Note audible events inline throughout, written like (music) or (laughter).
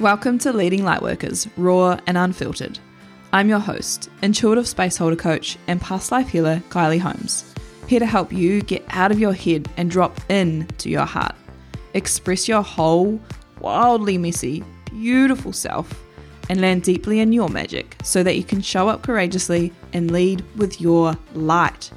Welcome to Leading Lightworkers, Raw and Unfiltered. I'm your host, intuitive space holder coach, and past life healer, Kylie Holmes. Here to help you get out of your head and drop in to your heart. Express your whole, wildly messy, beautiful self, and land deeply in your magic so that you can show up courageously and lead with your light.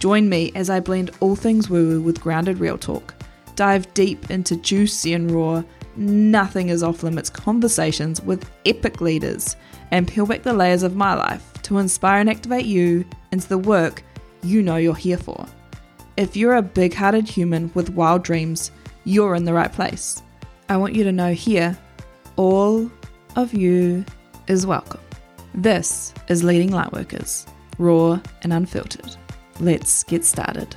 Join me as I blend all things woo woo with grounded real talk, dive deep into juicy and raw nothing is off limits conversations with epic leaders and peel back the layers of my life to inspire and activate you into the work you know you're here for. If you're a big hearted human with wild dreams, you're in the right place. I want you to know here, all of you is welcome. This is Leading Lightworkers, raw and unfiltered. Let's get started.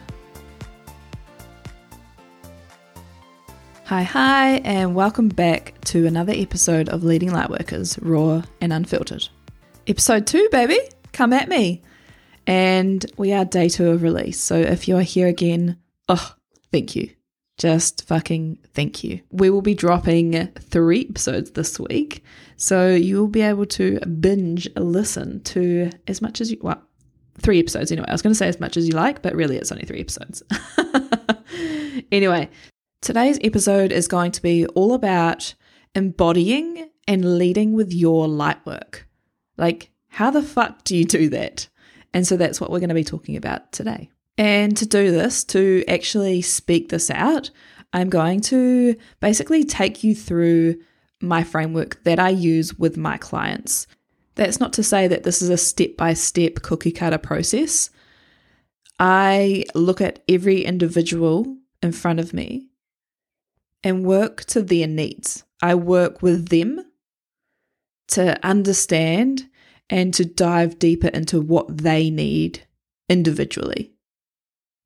Hi, hi, and welcome back to another episode of Leading Lightworkers, Raw and Unfiltered. Episode two, baby, come at me. And we are day two of release. So if you're here again, oh, thank you. Just fucking thank you. We will be dropping three episodes this week. So you will be able to binge listen to as much as you, well, three episodes anyway. I was going to say as much as you like, but really it's only three episodes. (laughs) anyway, Today's episode is going to be all about embodying and leading with your light work. Like, how the fuck do you do that? And so that's what we're going to be talking about today. And to do this, to actually speak this out, I'm going to basically take you through my framework that I use with my clients. That's not to say that this is a step by step cookie cutter process. I look at every individual in front of me and work to their needs. I work with them to understand and to dive deeper into what they need individually.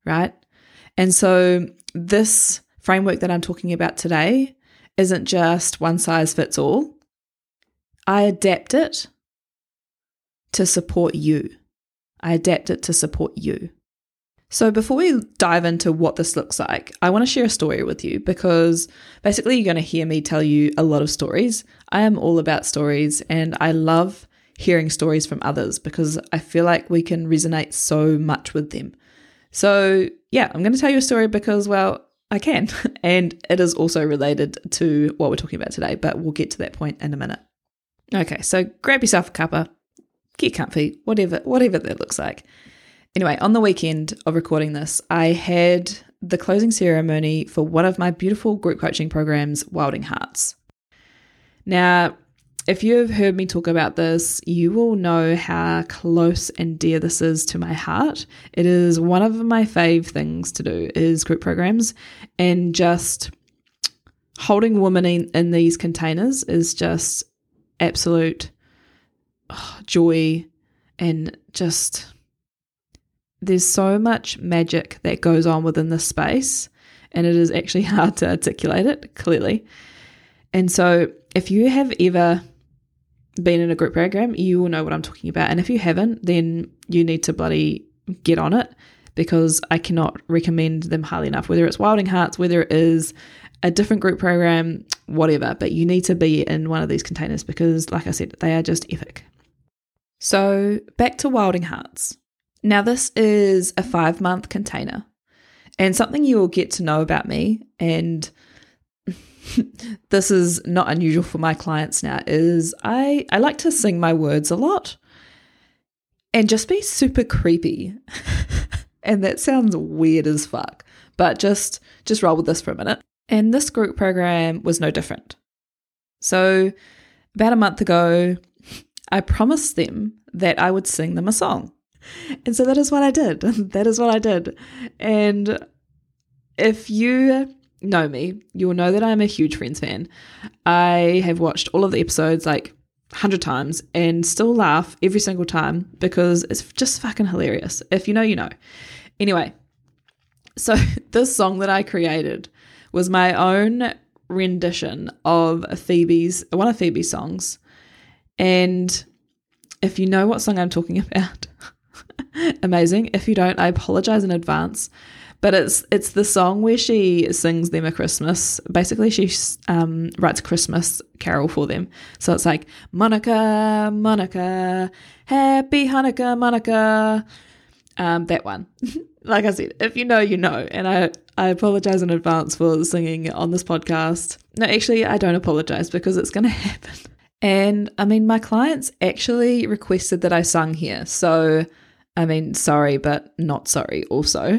Right? And so, this framework that I'm talking about today isn't just one size fits all. I adapt it to support you. I adapt it to support you. So, before we dive into what this looks like, I want to share a story with you because basically you're going to hear me tell you a lot of stories. I am all about stories and I love hearing stories from others because I feel like we can resonate so much with them. So, yeah, I'm going to tell you a story because, well, I can. (laughs) And it is also related to what we're talking about today, but we'll get to that point in a minute. Okay, so grab yourself a cuppa, get comfy, whatever, whatever that looks like. Anyway, on the weekend of recording this, I had the closing ceremony for one of my beautiful group coaching programs, Wilding Hearts. Now, if you have heard me talk about this, you will know how close and dear this is to my heart. It is one of my fave things to do is group programs and just holding women in, in these containers is just absolute oh, joy and just there's so much magic that goes on within this space, and it is actually (laughs) hard to articulate it clearly. And so, if you have ever been in a group program, you will know what I'm talking about. And if you haven't, then you need to bloody get on it because I cannot recommend them highly enough, whether it's Wilding Hearts, whether it is a different group program, whatever. But you need to be in one of these containers because, like I said, they are just epic. So, back to Wilding Hearts. Now, this is a five month container, and something you will get to know about me, and (laughs) this is not unusual for my clients now, is I, I like to sing my words a lot and just be super creepy. (laughs) and that sounds weird as fuck, but just just roll with this for a minute. And this group program was no different. So, about a month ago, I promised them that I would sing them a song. And so that is what I did. (laughs) that is what I did. And if you know me, you will know that I'm a huge Friends fan. I have watched all of the episodes like 100 times and still laugh every single time because it's just fucking hilarious. If you know, you know. Anyway, so (laughs) this song that I created was my own rendition of Phoebe's one of Phoebe's songs. And if you know what song I'm talking (laughs) about, (laughs) amazing. If you don't, I apologize in advance. but it's it's the song where she sings them a Christmas. Basically, she um, writes a Christmas carol for them. So it's like Monica, Monica, Happy Hanukkah, Monica. Um, that one. (laughs) like I said, if you know, you know. And I I apologize in advance for singing on this podcast. No, actually, I don't apologize because it's going (laughs) to happen. And I mean, my clients actually requested that I sung here. So, I mean, sorry, but not sorry also.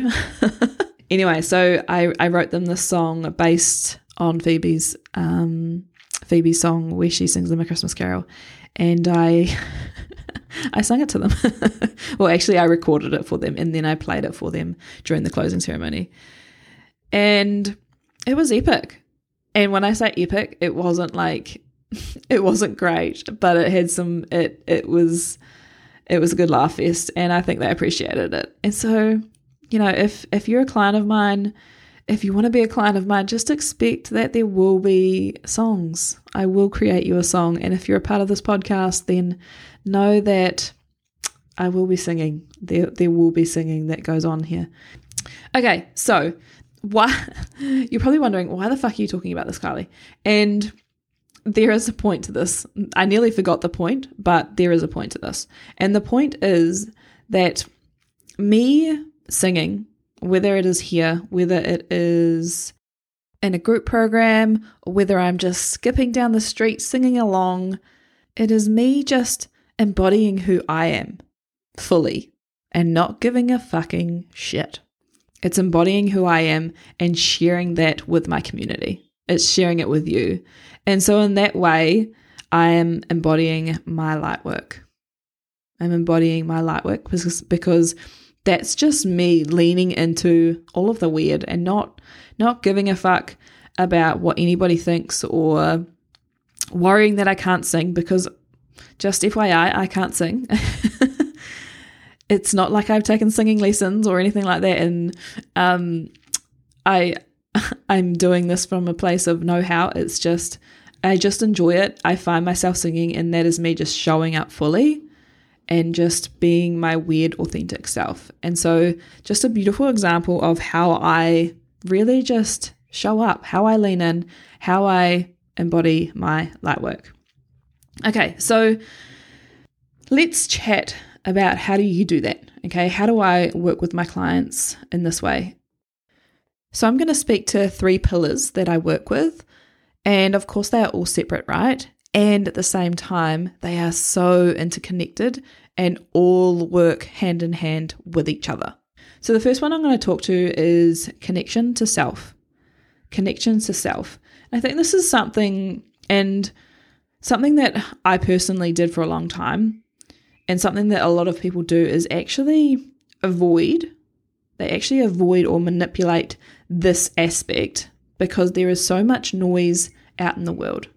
(laughs) anyway, so I, I wrote them this song based on Phoebe's um, Phoebe's song where she sings them a Christmas carol. And I (laughs) I sang it to them. (laughs) well, actually, I recorded it for them and then I played it for them during the closing ceremony. And it was epic. And when I say epic, it wasn't like it wasn't great, but it had some it it was it was a good laugh fest and I think they appreciated it. And so, you know, if if you're a client of mine, if you want to be a client of mine, just expect that there will be songs. I will create you a song. And if you're a part of this podcast, then know that I will be singing. There there will be singing that goes on here. Okay, so why (laughs) you're probably wondering why the fuck are you talking about this, Carly? And there is a point to this. I nearly forgot the point, but there is a point to this. And the point is that me singing, whether it is here, whether it is in a group program, or whether I'm just skipping down the street singing along, it is me just embodying who I am fully and not giving a fucking shit. It's embodying who I am and sharing that with my community. It's sharing it with you. And so, in that way, I am embodying my light work. I'm embodying my light work because, because that's just me leaning into all of the weird and not not giving a fuck about what anybody thinks or worrying that I can't sing because just FYI, I can't sing. (laughs) it's not like I've taken singing lessons or anything like that and um I (laughs) I'm doing this from a place of know how. It's just I just enjoy it. I find myself singing, and that is me just showing up fully and just being my weird, authentic self. And so, just a beautiful example of how I really just show up, how I lean in, how I embody my light work. Okay, so let's chat about how do you do that? Okay, how do I work with my clients in this way? So, I'm going to speak to three pillars that I work with and of course, they are all separate, right? And at the same time, they are so interconnected and all work hand in hand with each other. So, the first one I'm going to talk to is connection to self. Connection to self. I think this is something, and something that I personally did for a long time, and something that a lot of people do is actually avoid. They actually avoid or manipulate this aspect because there is so much noise out in the world.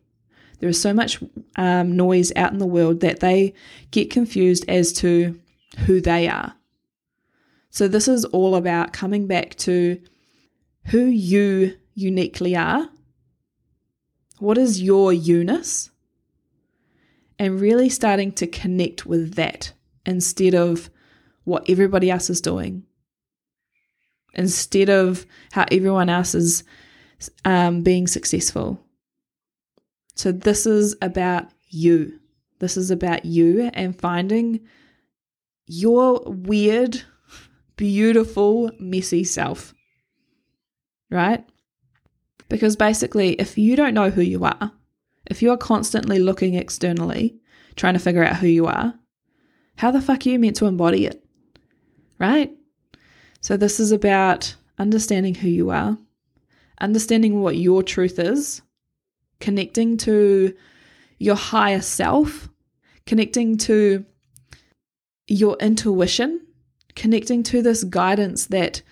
There is so much um, noise out in the world that they get confused as to who they are. So, this is all about coming back to who you uniquely are. What is your uniqueness? And really starting to connect with that instead of what everybody else is doing, instead of how everyone else is um, being successful. So, this is about you. This is about you and finding your weird, beautiful, messy self. Right? Because basically, if you don't know who you are, if you are constantly looking externally, trying to figure out who you are, how the fuck are you meant to embody it? Right? So, this is about understanding who you are, understanding what your truth is, connecting to your higher self, connecting to your intuition, connecting to this guidance that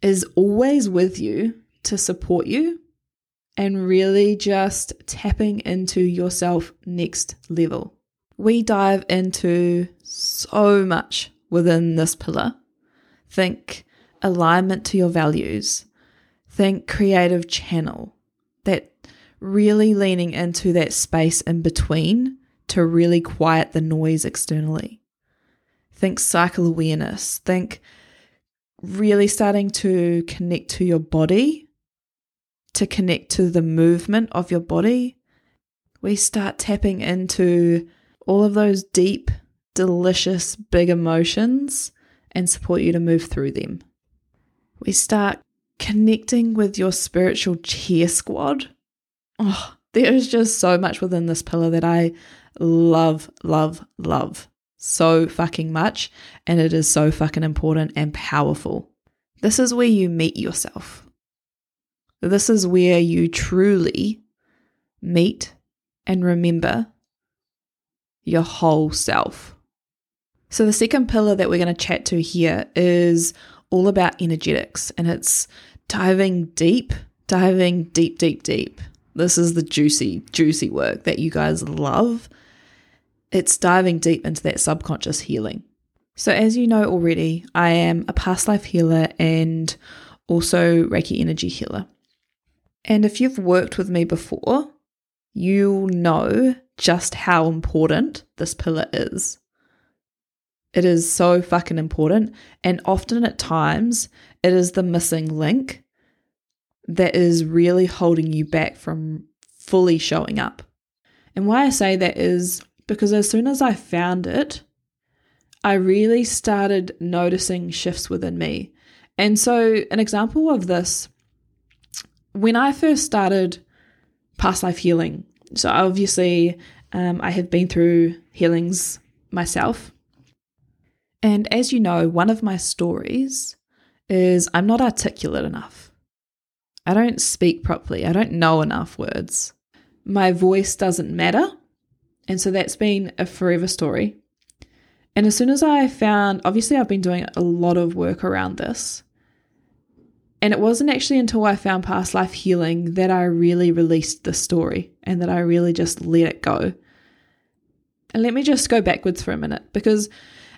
is always with you to support you, and really just tapping into yourself next level. We dive into so much within this pillar. Think alignment to your values, think creative channel, that really leaning into that space in between to really quiet the noise externally. Think cycle awareness, think really starting to connect to your body, to connect to the movement of your body. We start tapping into all of those deep, delicious, big emotions and support you to move through them. We start connecting with your spiritual cheer squad. Oh, there is just so much within this pillar that I love, love, love so fucking much. And it is so fucking important and powerful. This is where you meet yourself. This is where you truly meet and remember your whole self. So, the second pillar that we're going to chat to here is all about energetics and it's diving deep, diving deep, deep, deep. This is the juicy, juicy work that you guys love. It's diving deep into that subconscious healing. So, as you know already, I am a past life healer and also Reiki energy healer. And if you've worked with me before, you'll know just how important this pillar is. It is so fucking important. And often at times, it is the missing link that is really holding you back from fully showing up. And why I say that is because as soon as I found it, I really started noticing shifts within me. And so, an example of this, when I first started past life healing, so obviously um, I have been through healings myself. And as you know, one of my stories is I'm not articulate enough. I don't speak properly. I don't know enough words. My voice doesn't matter. And so that's been a forever story. And as soon as I found, obviously, I've been doing a lot of work around this. And it wasn't actually until I found past life healing that I really released the story and that I really just let it go. And let me just go backwards for a minute because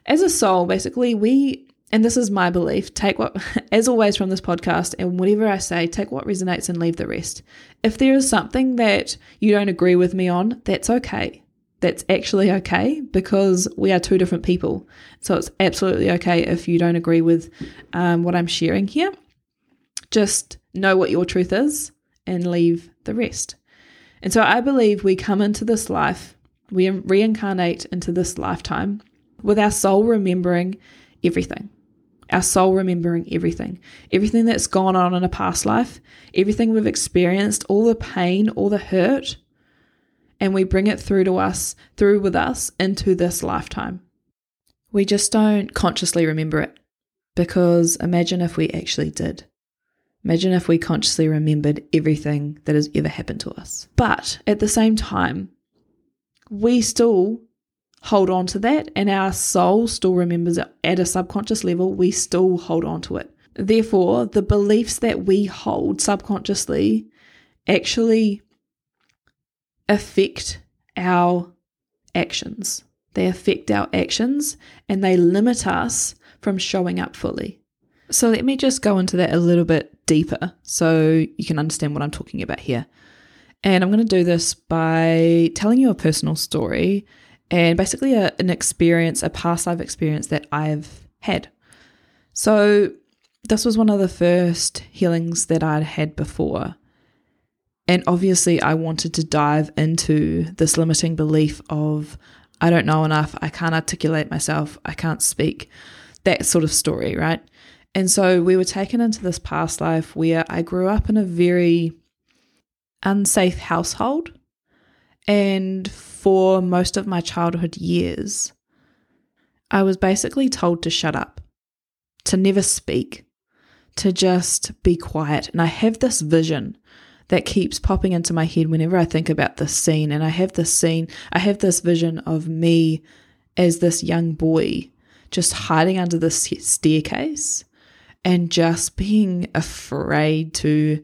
as a soul, basically, we and this is my belief take what (laughs) as always from this podcast and whatever i say take what resonates and leave the rest. If there is something that you don't agree with me on that's okay. That's actually okay because we are two different people. So it's absolutely okay if you don't agree with um, what i'm sharing here. Just know what your truth is and leave the rest. And so i believe we come into this life we reincarnate into this lifetime with our soul remembering everything our soul remembering everything, everything that's gone on in a past life, everything we've experienced, all the pain, all the hurt, and we bring it through to us, through with us into this lifetime. We just don't consciously remember it because imagine if we actually did. Imagine if we consciously remembered everything that has ever happened to us. But at the same time, we still hold on to that, and our soul still remembers it at a subconscious level, we still hold on to it. Therefore, the beliefs that we hold subconsciously actually affect our actions. They affect our actions and they limit us from showing up fully. So, let me just go into that a little bit deeper so you can understand what I'm talking about here. And I'm going to do this by telling you a personal story and basically a, an experience, a past life experience that I've had. So, this was one of the first healings that I'd had before. And obviously, I wanted to dive into this limiting belief of I don't know enough, I can't articulate myself, I can't speak, that sort of story, right? And so we were taken into this past life where I grew up in a very unsafe household. And for most of my childhood years, I was basically told to shut up, to never speak, to just be quiet. And I have this vision that keeps popping into my head whenever I think about this scene. And I have this scene, I have this vision of me as this young boy just hiding under this staircase and just being afraid to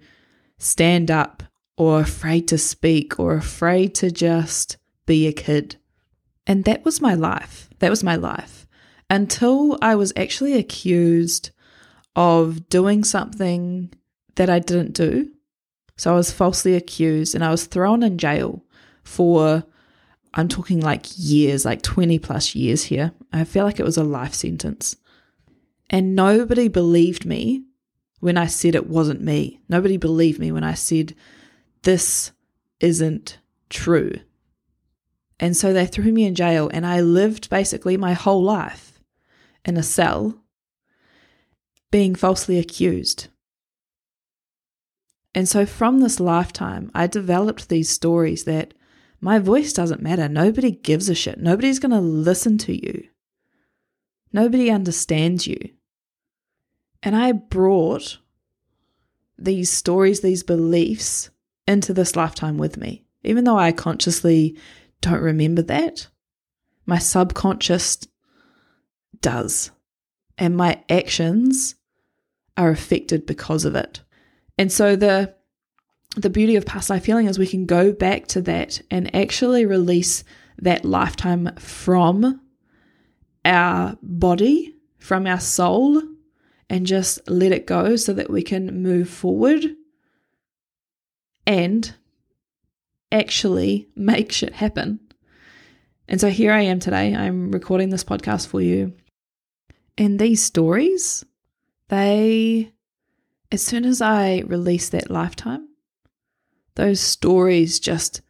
stand up or afraid to speak or afraid to just be a kid. And that was my life. That was my life until I was actually accused of doing something that I didn't do. So I was falsely accused and I was thrown in jail for, I'm talking like years, like 20 plus years here. I feel like it was a life sentence. And nobody believed me when I said it wasn't me. Nobody believed me when I said this isn't true. And so they threw me in jail, and I lived basically my whole life in a cell being falsely accused. And so from this lifetime, I developed these stories that my voice doesn't matter. Nobody gives a shit. Nobody's going to listen to you. Nobody understands you. And I brought these stories, these beliefs into this lifetime with me. Even though I consciously don't remember that, my subconscious does. And my actions are affected because of it. And so the the beauty of past life healing is we can go back to that and actually release that lifetime from our body, from our soul, and just let it go so that we can move forward and actually make shit happen. And so here I am today. I'm recording this podcast for you. And these stories, they as soon as I released that lifetime, those stories just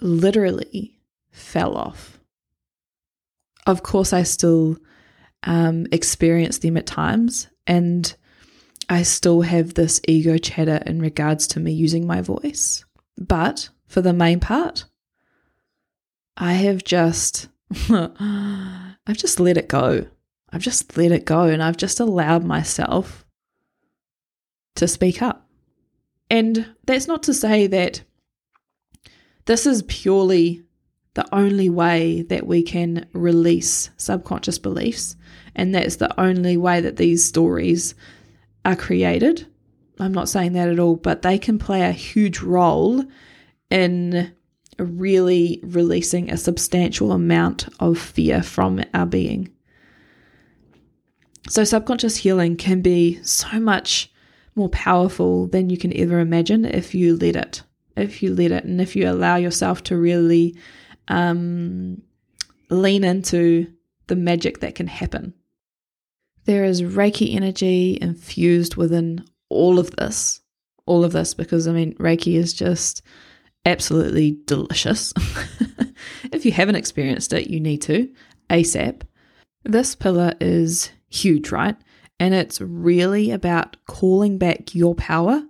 literally fell off. Of course, I still um, experience them at times, and I still have this ego chatter in regards to me using my voice. But for the main part, I have just, (laughs) I've just let it go. I've just let it go, and I've just allowed myself to speak up. And that's not to say that this is purely the only way that we can release subconscious beliefs, and that's the only way that these stories are created. I'm not saying that at all, but they can play a huge role in really releasing a substantial amount of fear from our being. So, subconscious healing can be so much more powerful than you can ever imagine if you let it. If you let it, and if you allow yourself to really um, lean into the magic that can happen. There is Reiki energy infused within all of this. All of this, because I mean, Reiki is just absolutely delicious. (laughs) if you haven't experienced it, you need to ASAP. This pillar is huge, right? And it's really about calling back your power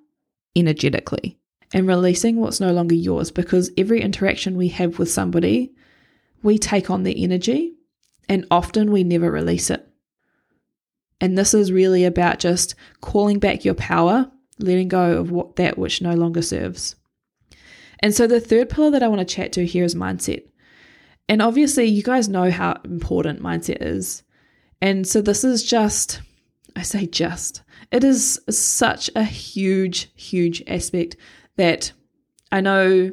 energetically and releasing what's no longer yours because every interaction we have with somebody, we take on their energy and often we never release it. And this is really about just calling back your power, letting go of what that which no longer serves. And so the third pillar that I want to chat to here is mindset. And obviously, you guys know how important mindset is. And so this is just I say just, it is such a huge, huge aspect that I know,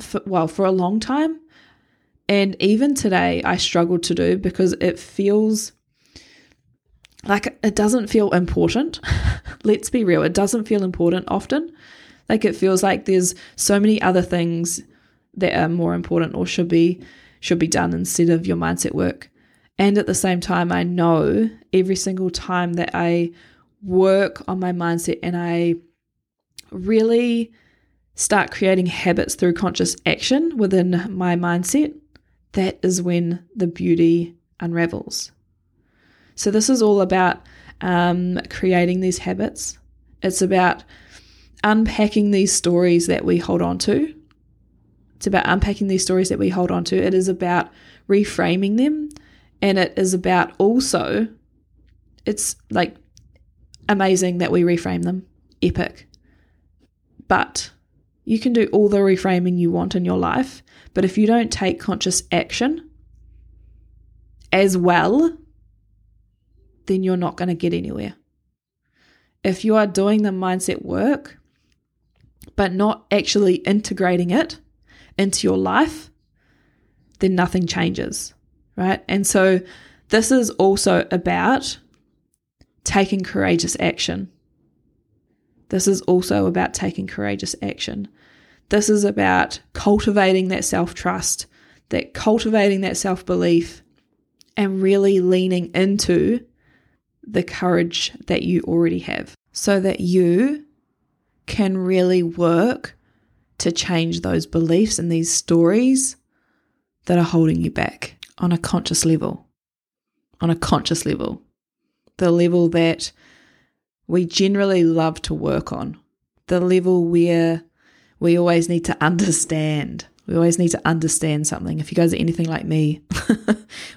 for, well, for a long time, and even today, I struggle to do because it feels like it doesn't feel important. (laughs) Let's be real, it doesn't feel important often. Like it feels like there's so many other things that are more important or should be should be done instead of your mindset work. And at the same time, I know every single time that I work on my mindset and I really start creating habits through conscious action within my mindset, that is when the beauty unravels. So, this is all about um, creating these habits. It's about unpacking these stories that we hold on to. It's about unpacking these stories that we hold on to. It is about reframing them and it is about also, it's like amazing that we reframe them, epic. But you can do all the reframing you want in your life, but if you don't take conscious action as well, then you're not going to get anywhere. If you are doing the mindset work, but not actually integrating it into your life, then nothing changes right? And so this is also about taking courageous action. This is also about taking courageous action. This is about cultivating that self trust, that cultivating that self belief, and really leaning into the courage that you already have so that you can really work to change those beliefs and these stories that are holding you back on a conscious level. On a conscious level. The level that we generally love to work on. The level where we always need to understand. We always need to understand something. If you guys are anything like me, (laughs) we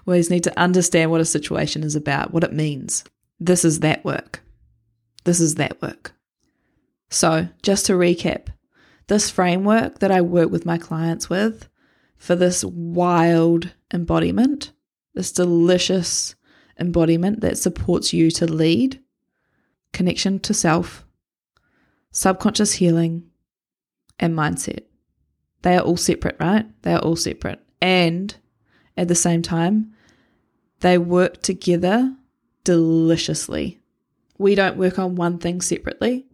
always need to understand what a situation is about, what it means. This is that work. This is that work. So, just to recap, this framework that I work with my clients with for this wild embodiment, this delicious embodiment that supports you to lead, connection to self, subconscious healing, and mindset. They are all separate, right? They are all separate. And at the same time, they work together deliciously. We don't work on one thing separately.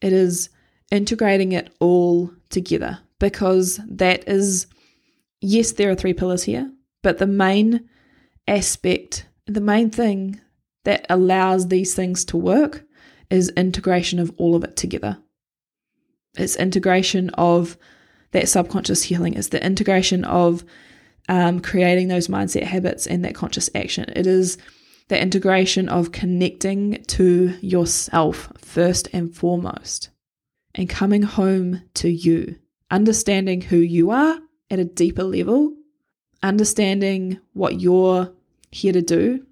It is integrating it all together because that is, yes, there are three pillars here, but the main aspect, the main thing that allows these things to work is integration of all of it together. It's integration of that subconscious healing, it's the integration of um, creating those mindset habits and that conscious action. It is the integration of connecting to yourself first and foremost and coming home to you, understanding who you are at a deeper level, understanding what you're here to do,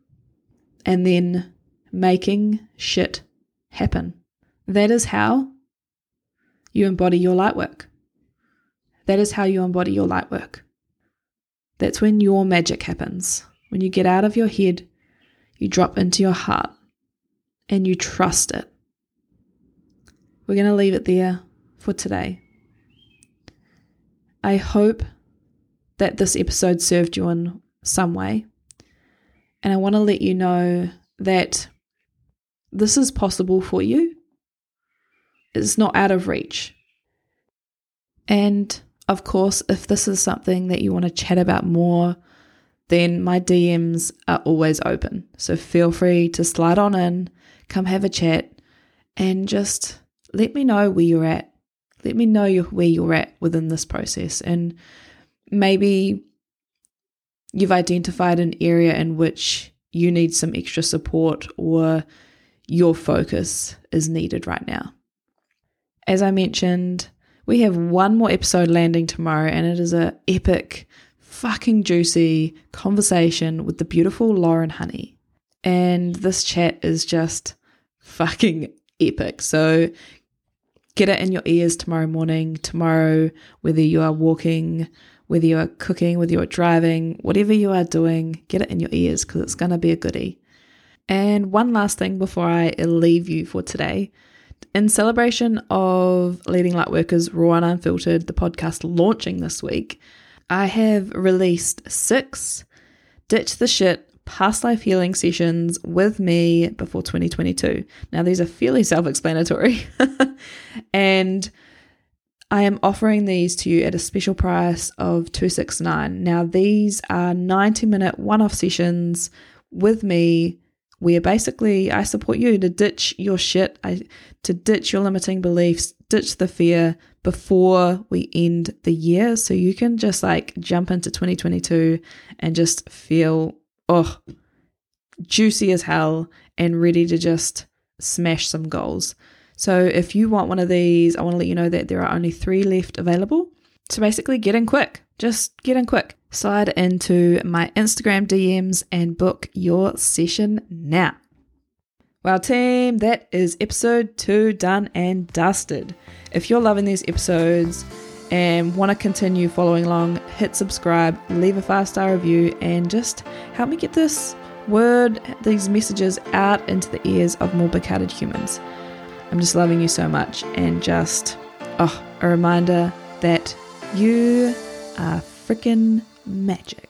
and then making shit happen. That is how you embody your light work. That is how you embody your light work. That's when your magic happens. When you get out of your head, you drop into your heart, and you trust it. We're going to leave it there for today. I hope that this episode served you in some way. And I want to let you know that this is possible for you. It's not out of reach. And of course, if this is something that you want to chat about more, then my DMs are always open. So feel free to slide on in, come have a chat, and just let me know where you're at. Let me know where you're at within this process. And maybe you've identified an area in which you need some extra support or your focus is needed right now. As I mentioned, we have one more episode landing tomorrow, and it is a epic, fucking juicy conversation with the beautiful Lauren Honey. And this chat is just fucking epic. So get it in your ears tomorrow morning, tomorrow, whether you are walking, whether you are cooking, whether you are driving, whatever you are doing, get it in your ears because it's going to be a goodie. And one last thing before I leave you for today. In celebration of Leading Lightworkers Raw and Unfiltered, the podcast launching this week, I have released six Ditch the Shit past life healing sessions with me before 2022. Now, these are fairly self explanatory, (laughs) and I am offering these to you at a special price of 269. Now, these are 90 minute one off sessions with me where basically I support you to ditch your shit, I, to ditch your limiting beliefs, ditch the fear before we end the year. So you can just like jump into 2022 and just feel oh, juicy as hell and ready to just smash some goals. So if you want one of these, I want to let you know that there are only three left available. So basically, get in quick. Just get in quick. Slide into my Instagram DMs and book your session now. Well, team, that is episode two done and dusted. If you're loving these episodes, and want to continue following along, hit subscribe, leave a five star review, and just help me get this word, these messages out into the ears of more big hearted humans. I'm just loving you so much, and just, oh, a reminder that you are freaking magic.